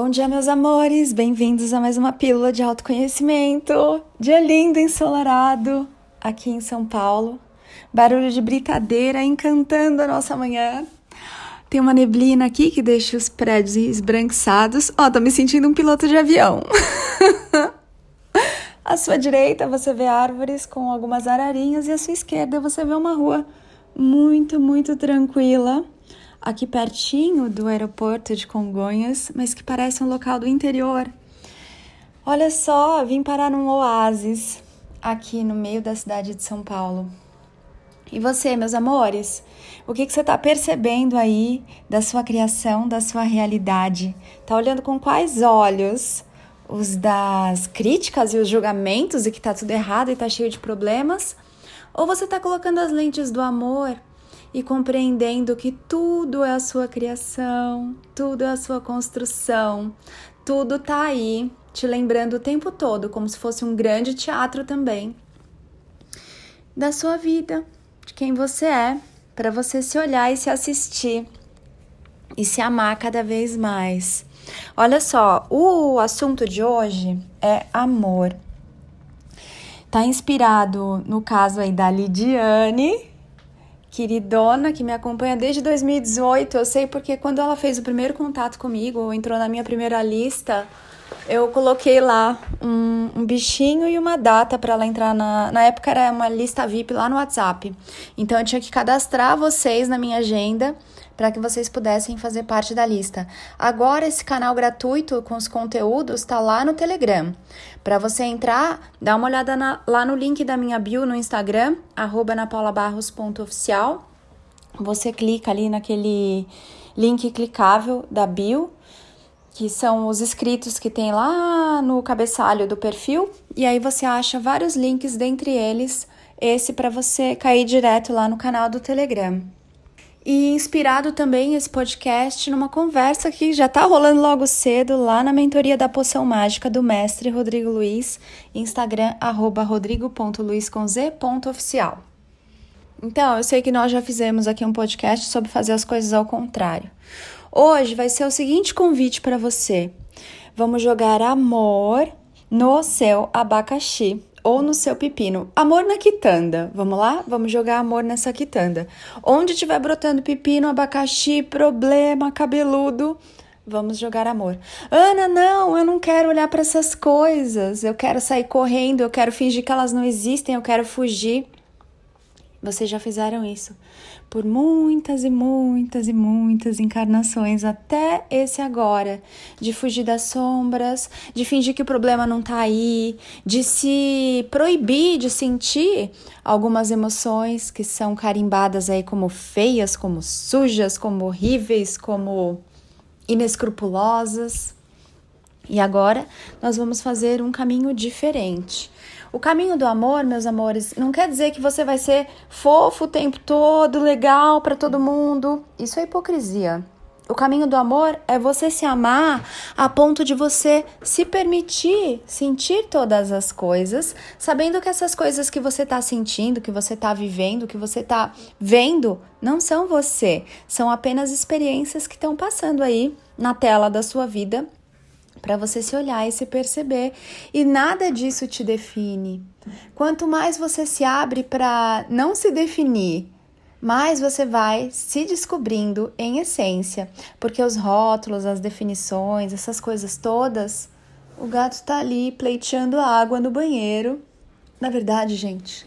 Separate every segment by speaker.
Speaker 1: Bom dia, meus amores! Bem-vindos a mais uma pílula de autoconhecimento. Dia lindo, ensolarado, aqui em São Paulo. Barulho de britadeira encantando a nossa manhã. Tem uma neblina aqui que deixa os prédios esbranquiçados. Ó, oh, tô me sentindo um piloto de avião. à sua direita você vê árvores com algumas ararinhas e à sua esquerda você vê uma rua muito, muito tranquila aqui pertinho do aeroporto de Congonhas, mas que parece um local do interior. Olha só, vim parar num oásis aqui no meio da cidade de São Paulo. E você, meus amores, o que, que você está percebendo aí da sua criação, da sua realidade? Tá olhando com quais olhos? Os das críticas e os julgamentos e que tá tudo errado e tá cheio de problemas? Ou você tá colocando as lentes do amor e compreendendo que tudo é a sua criação, tudo é a sua construção, tudo tá aí, te lembrando o tempo todo, como se fosse um grande teatro também, da sua vida, de quem você é, para você se olhar e se assistir e se amar cada vez mais. Olha só, o assunto de hoje é amor. Tá inspirado no caso aí da Lidiane, queridona que me acompanha desde 2018. Eu sei porque quando ela fez o primeiro contato comigo, entrou na minha primeira lista, eu coloquei lá um, um bichinho e uma data para ela entrar na. Na época era uma lista VIP lá no WhatsApp. Então eu tinha que cadastrar vocês na minha agenda para que vocês pudessem fazer parte da lista. Agora esse canal gratuito com os conteúdos está lá no Telegram. Para você entrar, dá uma olhada na, lá no link da minha bio no Instagram, @napaulabarros.oficial. Você clica ali naquele link clicável da bio, que são os inscritos que tem lá no cabeçalho do perfil, e aí você acha vários links, dentre eles esse para você cair direto lá no canal do Telegram e inspirado também esse podcast numa conversa que já está rolando logo cedo lá na mentoria da poção mágica do mestre Rodrigo Luiz, Instagram arroba rodrigo.luiz.oficial. Então, eu sei que nós já fizemos aqui um podcast sobre fazer as coisas ao contrário. Hoje vai ser o seguinte convite para você. Vamos jogar amor no seu abacaxi ou no seu pepino. Amor na quitanda. Vamos lá? Vamos jogar amor nessa quitanda. Onde tiver brotando pepino, abacaxi, problema, cabeludo, vamos jogar amor. Ana, não, eu não quero olhar para essas coisas. Eu quero sair correndo, eu quero fingir que elas não existem, eu quero fugir. Vocês já fizeram isso por muitas e muitas e muitas encarnações até esse agora, de fugir das sombras, de fingir que o problema não tá aí, de se proibir de sentir algumas emoções que são carimbadas aí como feias, como sujas, como horríveis, como inescrupulosas. E agora nós vamos fazer um caminho diferente. O caminho do amor, meus amores, não quer dizer que você vai ser fofo o tempo todo, legal para todo mundo. Isso é hipocrisia. O caminho do amor é você se amar a ponto de você se permitir sentir todas as coisas, sabendo que essas coisas que você está sentindo, que você está vivendo, que você está vendo, não são você, são apenas experiências que estão passando aí na tela da sua vida para você se olhar e se perceber. E nada disso te define. Quanto mais você se abre para não se definir, mais você vai se descobrindo em essência, porque os rótulos, as definições, essas coisas todas, o gato está ali pleiteando água no banheiro. Na verdade, gente,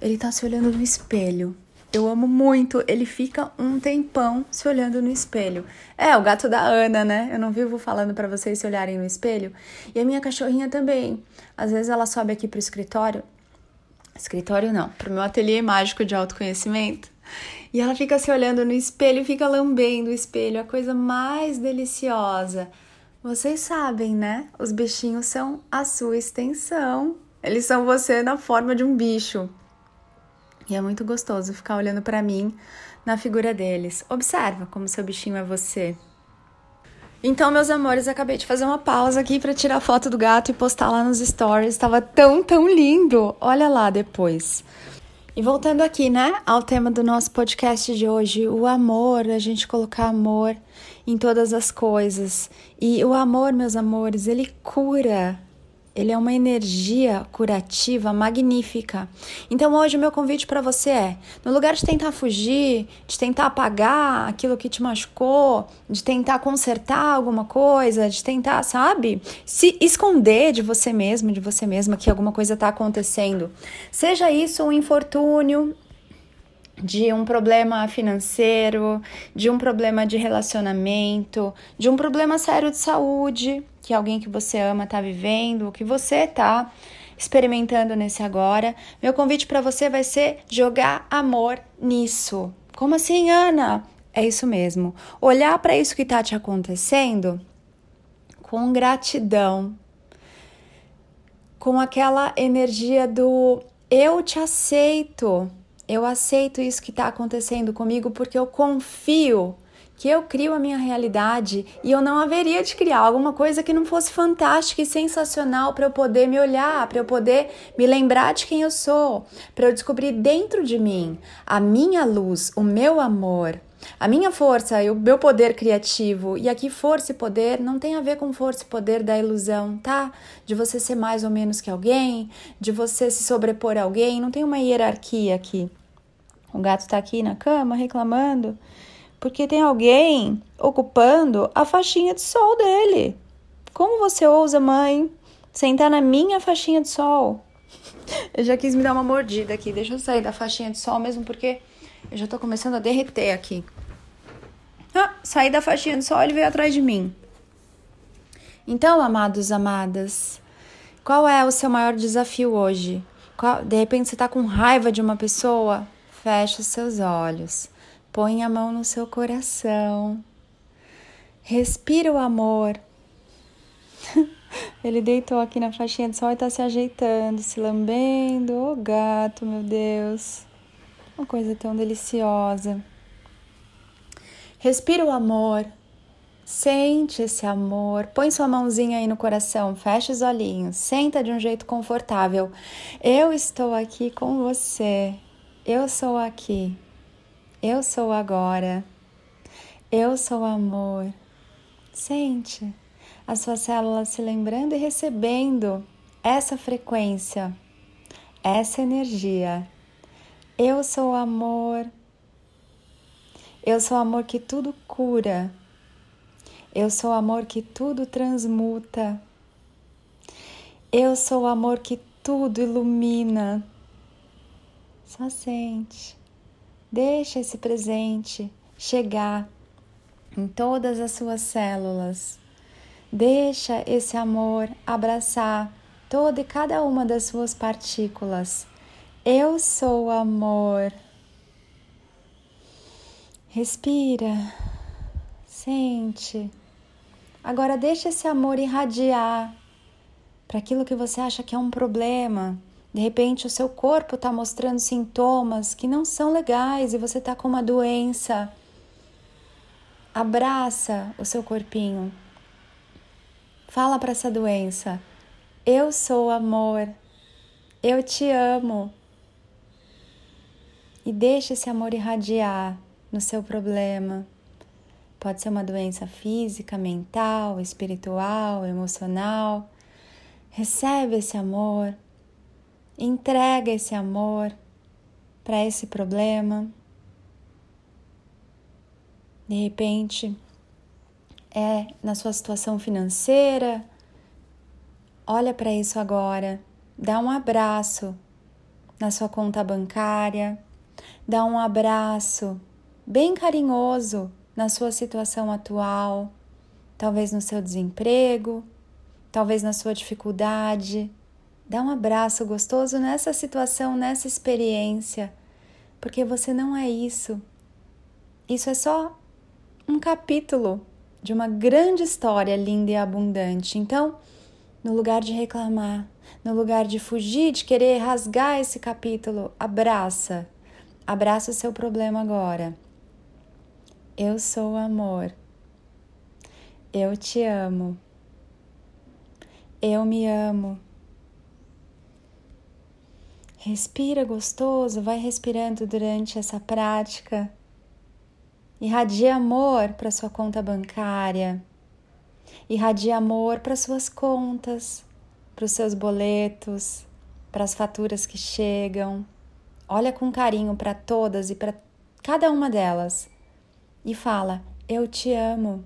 Speaker 1: ele está se olhando no espelho. Eu amo muito. Ele fica um tempão se olhando no espelho. É, o gato da Ana, né? Eu não vivo falando para vocês se olharem no espelho. E a minha cachorrinha também. Às vezes ela sobe aqui pro escritório. Escritório não, pro meu ateliê mágico de autoconhecimento. E ela fica se olhando no espelho e fica lambendo o espelho, a coisa mais deliciosa. Vocês sabem, né? Os bichinhos são a sua extensão. Eles são você na forma de um bicho. E é muito gostoso ficar olhando para mim na figura deles. Observa como seu bichinho é você. Então, meus amores, acabei de fazer uma pausa aqui para tirar foto do gato e postar lá nos stories. Estava tão, tão lindo. Olha lá depois. E voltando aqui, né, ao tema do nosso podcast de hoje, o amor, a gente colocar amor em todas as coisas. E o amor, meus amores, ele cura. Ele é uma energia curativa magnífica. Então hoje o meu convite para você é, no lugar de tentar fugir, de tentar apagar aquilo que te machucou, de tentar consertar alguma coisa, de tentar, sabe, se esconder de você mesmo, de você mesma que alguma coisa está acontecendo. Seja isso um infortúnio, de um problema financeiro, de um problema de relacionamento, de um problema sério de saúde que alguém que você ama está vivendo, o que você está experimentando nesse agora. Meu convite para você vai ser jogar amor nisso. Como assim, Ana? É isso mesmo. Olhar para isso que está te acontecendo com gratidão, com aquela energia do eu te aceito eu aceito isso que está acontecendo comigo porque eu confio que eu crio a minha realidade e eu não haveria de criar alguma coisa que não fosse fantástica e sensacional para eu poder me olhar, para eu poder me lembrar de quem eu sou, para eu descobrir dentro de mim a minha luz, o meu amor, a minha força e o meu poder criativo. E aqui, força e poder não tem a ver com força e poder da ilusão, tá? De você ser mais ou menos que alguém, de você se sobrepor a alguém, não tem uma hierarquia aqui. O gato está aqui na cama reclamando porque tem alguém ocupando a faixinha de sol dele. Como você ousa, mãe, sentar na minha faixinha de sol? Eu já quis me dar uma mordida aqui. Deixa eu sair da faixinha de sol mesmo porque eu já tô começando a derreter aqui. Ah, saí da faixinha de sol, ele veio atrás de mim. Então, amados, amadas, qual é o seu maior desafio hoje? De repente você tá com raiva de uma pessoa? Feche os seus olhos, põe a mão no seu coração, respira o amor. Ele deitou aqui na faixinha de sol e está se ajeitando, se lambendo. Ô oh, gato, meu Deus. Uma coisa tão deliciosa. Respira o amor. Sente esse amor. Põe sua mãozinha aí no coração, fecha os olhinhos, senta de um jeito confortável. Eu estou aqui com você. Eu sou aqui, eu sou agora, eu sou amor. Sente as suas células se lembrando e recebendo essa frequência, essa energia. Eu sou amor. Eu sou amor que tudo cura. Eu sou amor que tudo transmuta. Eu sou amor que tudo ilumina. Só sente. Deixa esse presente chegar em todas as suas células. Deixa esse amor abraçar toda e cada uma das suas partículas. Eu sou amor. Respira. Sente. Agora deixa esse amor irradiar para aquilo que você acha que é um problema de repente, o seu corpo está mostrando sintomas que não são legais e você está com uma doença. Abraça o seu corpinho. Fala para essa doença: Eu sou amor. Eu te amo. E deixa esse amor irradiar no seu problema. Pode ser uma doença física, mental, espiritual, emocional. Recebe esse amor entrega esse amor para esse problema. De repente, é na sua situação financeira. Olha para isso agora. Dá um abraço na sua conta bancária. Dá um abraço bem carinhoso na sua situação atual, talvez no seu desemprego, talvez na sua dificuldade Dá um abraço gostoso nessa situação, nessa experiência, porque você não é isso. Isso é só um capítulo de uma grande história linda e abundante. Então, no lugar de reclamar, no lugar de fugir, de querer rasgar esse capítulo, abraça. Abraça o seu problema agora. Eu sou amor. Eu te amo. Eu me amo. Respira gostoso, vai respirando durante essa prática. Irradia amor para sua conta bancária. Irradia amor para suas contas, para os seus boletos, para as faturas que chegam. Olha com carinho para todas e para cada uma delas e fala: Eu te amo.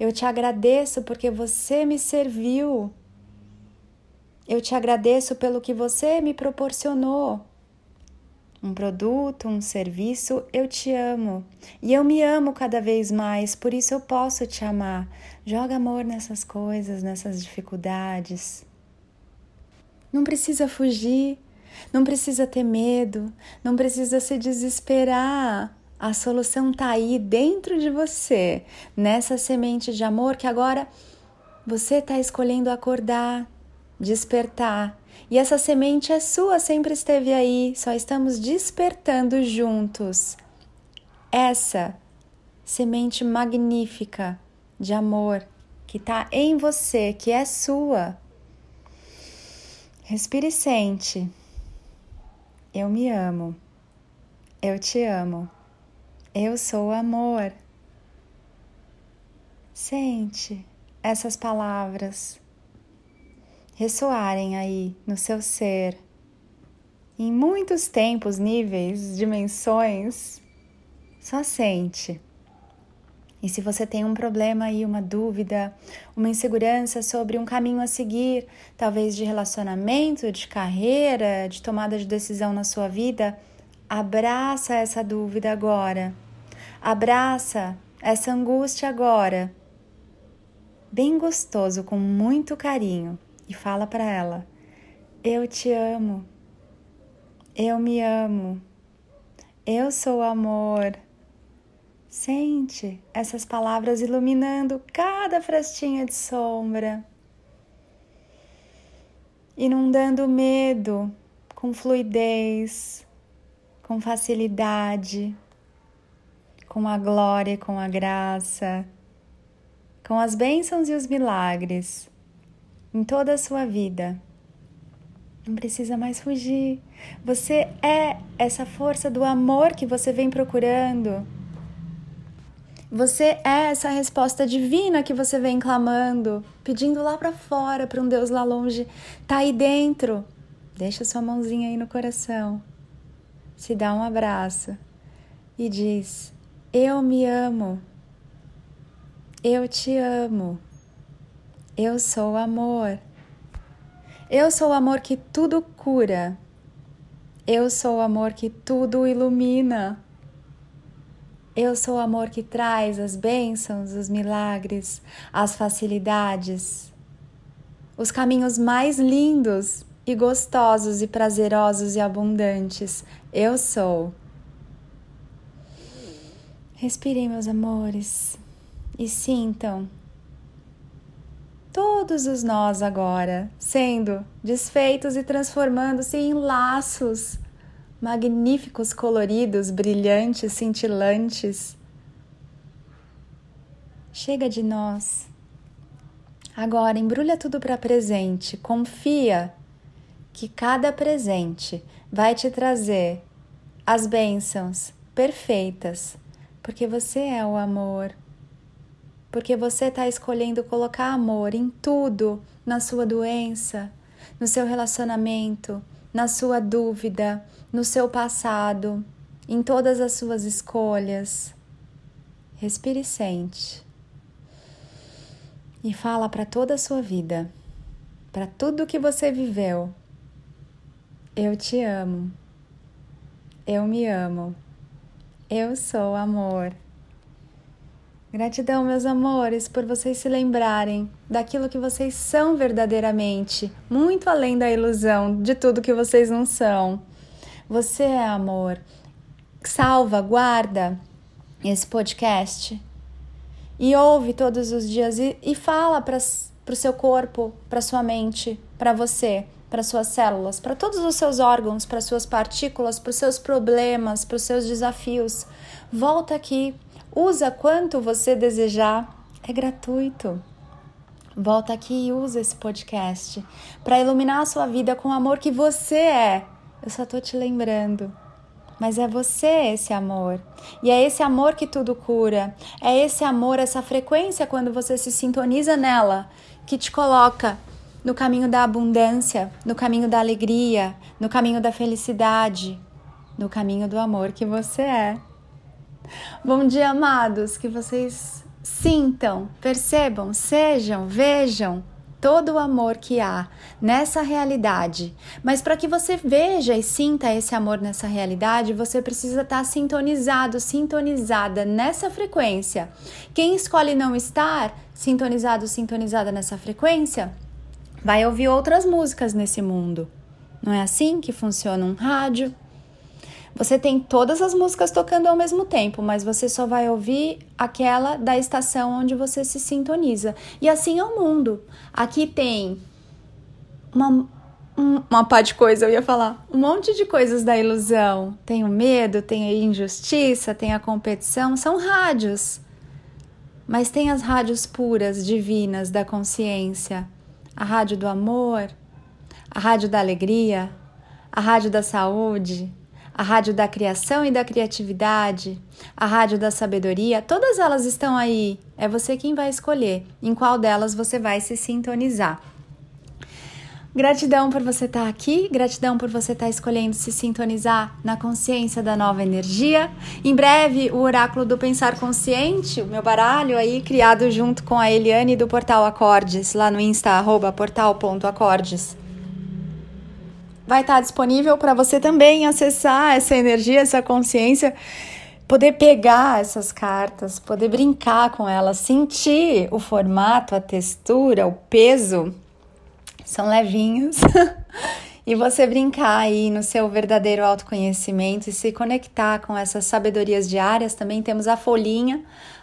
Speaker 1: Eu te agradeço porque você me serviu. Eu te agradeço pelo que você me proporcionou. Um produto, um serviço, eu te amo. E eu me amo cada vez mais, por isso eu posso te amar. Joga amor nessas coisas, nessas dificuldades. Não precisa fugir, não precisa ter medo, não precisa se desesperar. A solução está aí dentro de você, nessa semente de amor que agora você está escolhendo acordar, despertar. E essa semente é sua, sempre esteve aí, só estamos despertando juntos. Essa semente magnífica de amor que está em você, que é sua. Respire e sente. Eu me amo. Eu te amo. Eu sou amor. Sente essas palavras ressoarem aí no seu ser, em muitos tempos, níveis, dimensões, só sente. E se você tem um problema aí, uma dúvida, uma insegurança sobre um caminho a seguir, talvez de relacionamento, de carreira, de tomada de decisão na sua vida, abraça essa dúvida agora. Abraça essa angústia agora. Bem gostoso, com muito carinho e fala para ela: Eu te amo, eu me amo, eu sou amor. Sente essas palavras iluminando cada frestinha de sombra, inundando o medo com fluidez, com facilidade, com a glória e com a graça, com as bênçãos e os milagres em toda a sua vida. Não precisa mais fugir. Você é essa força do amor que você vem procurando. Você é essa resposta divina que você vem clamando, pedindo lá para fora, para um Deus lá longe. Tá aí dentro. Deixa sua mãozinha aí no coração. Se dá um abraço e diz: Eu me amo. Eu te amo. Eu sou amor. Eu sou o amor que tudo cura. Eu sou o amor que tudo ilumina. Eu sou o amor que traz as bênçãos, os milagres, as facilidades, os caminhos mais lindos e gostosos e prazerosos e abundantes. Eu sou. Respirem, meus amores, e sintam todos os nós agora sendo desfeitos e transformando-se em laços magníficos, coloridos, brilhantes, cintilantes. Chega de nós. Agora embrulha tudo para presente. Confia que cada presente vai te trazer as bênçãos perfeitas, porque você é o amor porque você está escolhendo colocar amor em tudo, na sua doença, no seu relacionamento, na sua dúvida, no seu passado, em todas as suas escolhas. Respire e sente. E fala para toda a sua vida, para tudo que você viveu. Eu te amo. Eu me amo. Eu sou amor. Gratidão, meus amores, por vocês se lembrarem daquilo que vocês são verdadeiramente, muito além da ilusão de tudo que vocês não são. Você é amor. Salva, guarda esse podcast e ouve todos os dias e, e fala para o seu corpo, para sua mente, para você, para suas células, para todos os seus órgãos, para suas partículas, para os seus problemas, para os seus desafios. Volta aqui Usa quanto você desejar, é gratuito. Volta aqui e usa esse podcast para iluminar a sua vida com o amor que você é Eu só tô te lembrando. Mas é você esse amor. E é esse amor que tudo cura. É esse amor, essa frequência, quando você se sintoniza nela, que te coloca no caminho da abundância, no caminho da alegria, no caminho da felicidade, no caminho do amor que você é. Bom dia, amados, que vocês sintam, percebam, sejam, vejam todo o amor que há nessa realidade. Mas para que você veja e sinta esse amor nessa realidade, você precisa estar sintonizado, sintonizada nessa frequência. Quem escolhe não estar sintonizado, sintonizada nessa frequência, vai ouvir outras músicas nesse mundo. Não é assim que funciona um rádio, você tem todas as músicas tocando ao mesmo tempo, mas você só vai ouvir aquela da estação onde você se sintoniza. E assim é o mundo. Aqui tem uma, uma pá de coisa, eu ia falar, um monte de coisas da ilusão. Tem o medo, tem a injustiça, tem a competição, são rádios. Mas tem as rádios puras, divinas da consciência, a rádio do amor, a rádio da alegria, a rádio da saúde, a rádio da criação e da criatividade, a rádio da sabedoria, todas elas estão aí. É você quem vai escolher em qual delas você vai se sintonizar. Gratidão por você estar aqui, gratidão por você estar escolhendo se sintonizar na consciência da nova energia. Em breve, o Oráculo do Pensar Consciente, o meu baralho aí, criado junto com a Eliane do Portal Acordes, lá no Insta, arroba portal.acordes vai estar disponível para você também acessar essa energia, essa consciência, poder pegar essas cartas, poder brincar com elas, sentir o formato, a textura, o peso. São levinhos. e você brincar aí no seu verdadeiro autoconhecimento e se conectar com essas sabedorias diárias. Também temos a folhinha.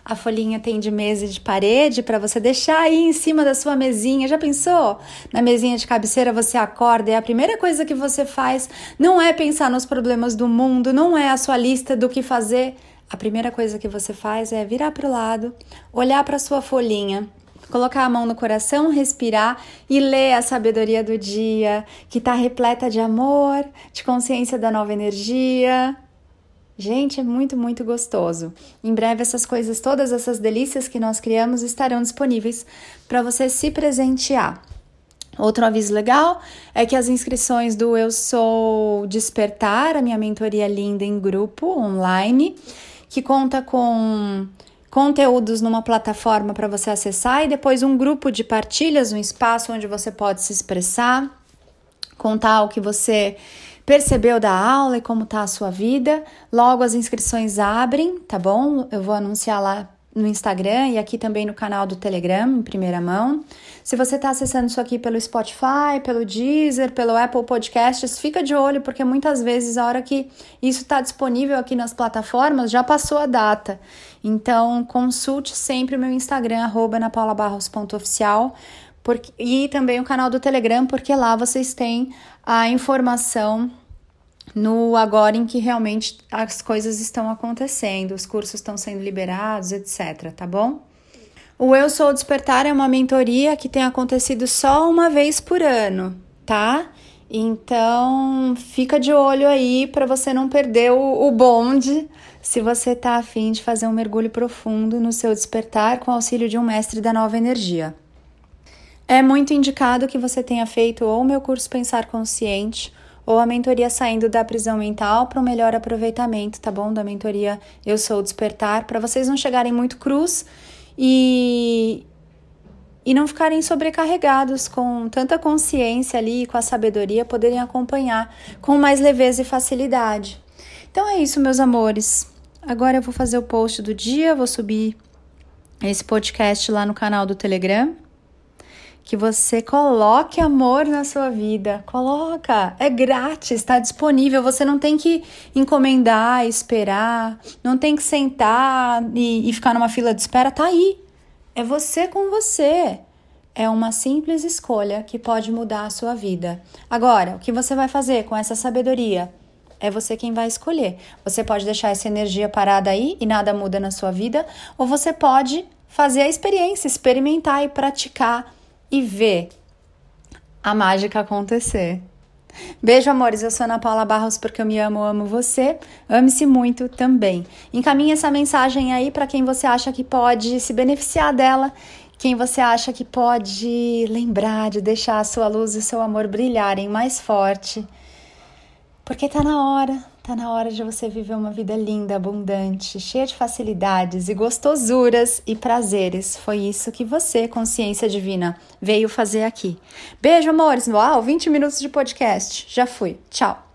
Speaker 1: A folhinha tem de mesa e de parede para você deixar aí em cima da sua mesinha. Já pensou? Na mesinha de cabeceira você acorda e a primeira coisa que você faz não é pensar nos problemas do mundo, não é a sua lista do que fazer. A primeira coisa que você faz é virar para o lado, olhar para sua folhinha colocar a mão no coração, respirar e ler a sabedoria do dia, que está repleta de amor, de consciência da nova energia. Gente, é muito, muito gostoso. Em breve, essas coisas, todas essas delícias que nós criamos estarão disponíveis para você se presentear. Outro aviso legal é que as inscrições do Eu Sou Despertar, a minha mentoria linda em grupo online, que conta com conteúdos numa plataforma para você acessar e depois um grupo de partilhas, um espaço onde você pode se expressar, contar o que você percebeu da aula e como está a sua vida. Logo as inscrições abrem, tá bom? Eu vou anunciar lá no Instagram e aqui também no canal do Telegram, em primeira mão. Se você está acessando isso aqui pelo Spotify, pelo Deezer, pelo Apple Podcasts, fica de olho, porque muitas vezes a hora que isso está disponível aqui nas plataformas já passou a data. Então, consulte sempre o meu Instagram, arroba napaulabarros.oficial, e também o canal do Telegram, porque lá vocês têm a informação no agora em que realmente as coisas estão acontecendo, os cursos estão sendo liberados, etc, tá bom? O Eu Sou Despertar é uma mentoria que tem acontecido só uma vez por ano, tá? Então, fica de olho aí para você não perder o, o bonde se você tá afim de fazer um mergulho profundo no seu despertar com auxílio de um mestre da nova energia. É muito indicado que você tenha feito ou meu curso Pensar Consciente ou a mentoria saindo da prisão mental para um melhor aproveitamento, tá bom? Da mentoria Eu Sou Despertar, para vocês não chegarem muito cruz e, e não ficarem sobrecarregados com tanta consciência ali, com a sabedoria, poderem acompanhar com mais leveza e facilidade. Então é isso, meus amores. Agora eu vou fazer o post do dia, vou subir esse podcast lá no canal do Telegram que você coloque amor na sua vida. Coloca, é grátis, está disponível. Você não tem que encomendar, esperar, não tem que sentar e, e ficar numa fila de espera. Tá aí. É você com você. É uma simples escolha que pode mudar a sua vida. Agora, o que você vai fazer com essa sabedoria? É você quem vai escolher. Você pode deixar essa energia parada aí e nada muda na sua vida, ou você pode fazer a experiência, experimentar e praticar e ver a mágica acontecer. Beijo, amores. Eu sou Ana Paula Barros porque eu me amo, amo você. Ame-se muito também. Encaminhe essa mensagem aí para quem você acha que pode se beneficiar dela, quem você acha que pode lembrar de deixar a sua luz e o seu amor brilharem mais forte. Porque tá na hora, tá na hora de você viver uma vida linda, abundante, cheia de facilidades e gostosuras e prazeres. Foi isso que você, consciência divina, veio fazer aqui. Beijo, amores. Uau, 20 minutos de podcast. Já fui. Tchau.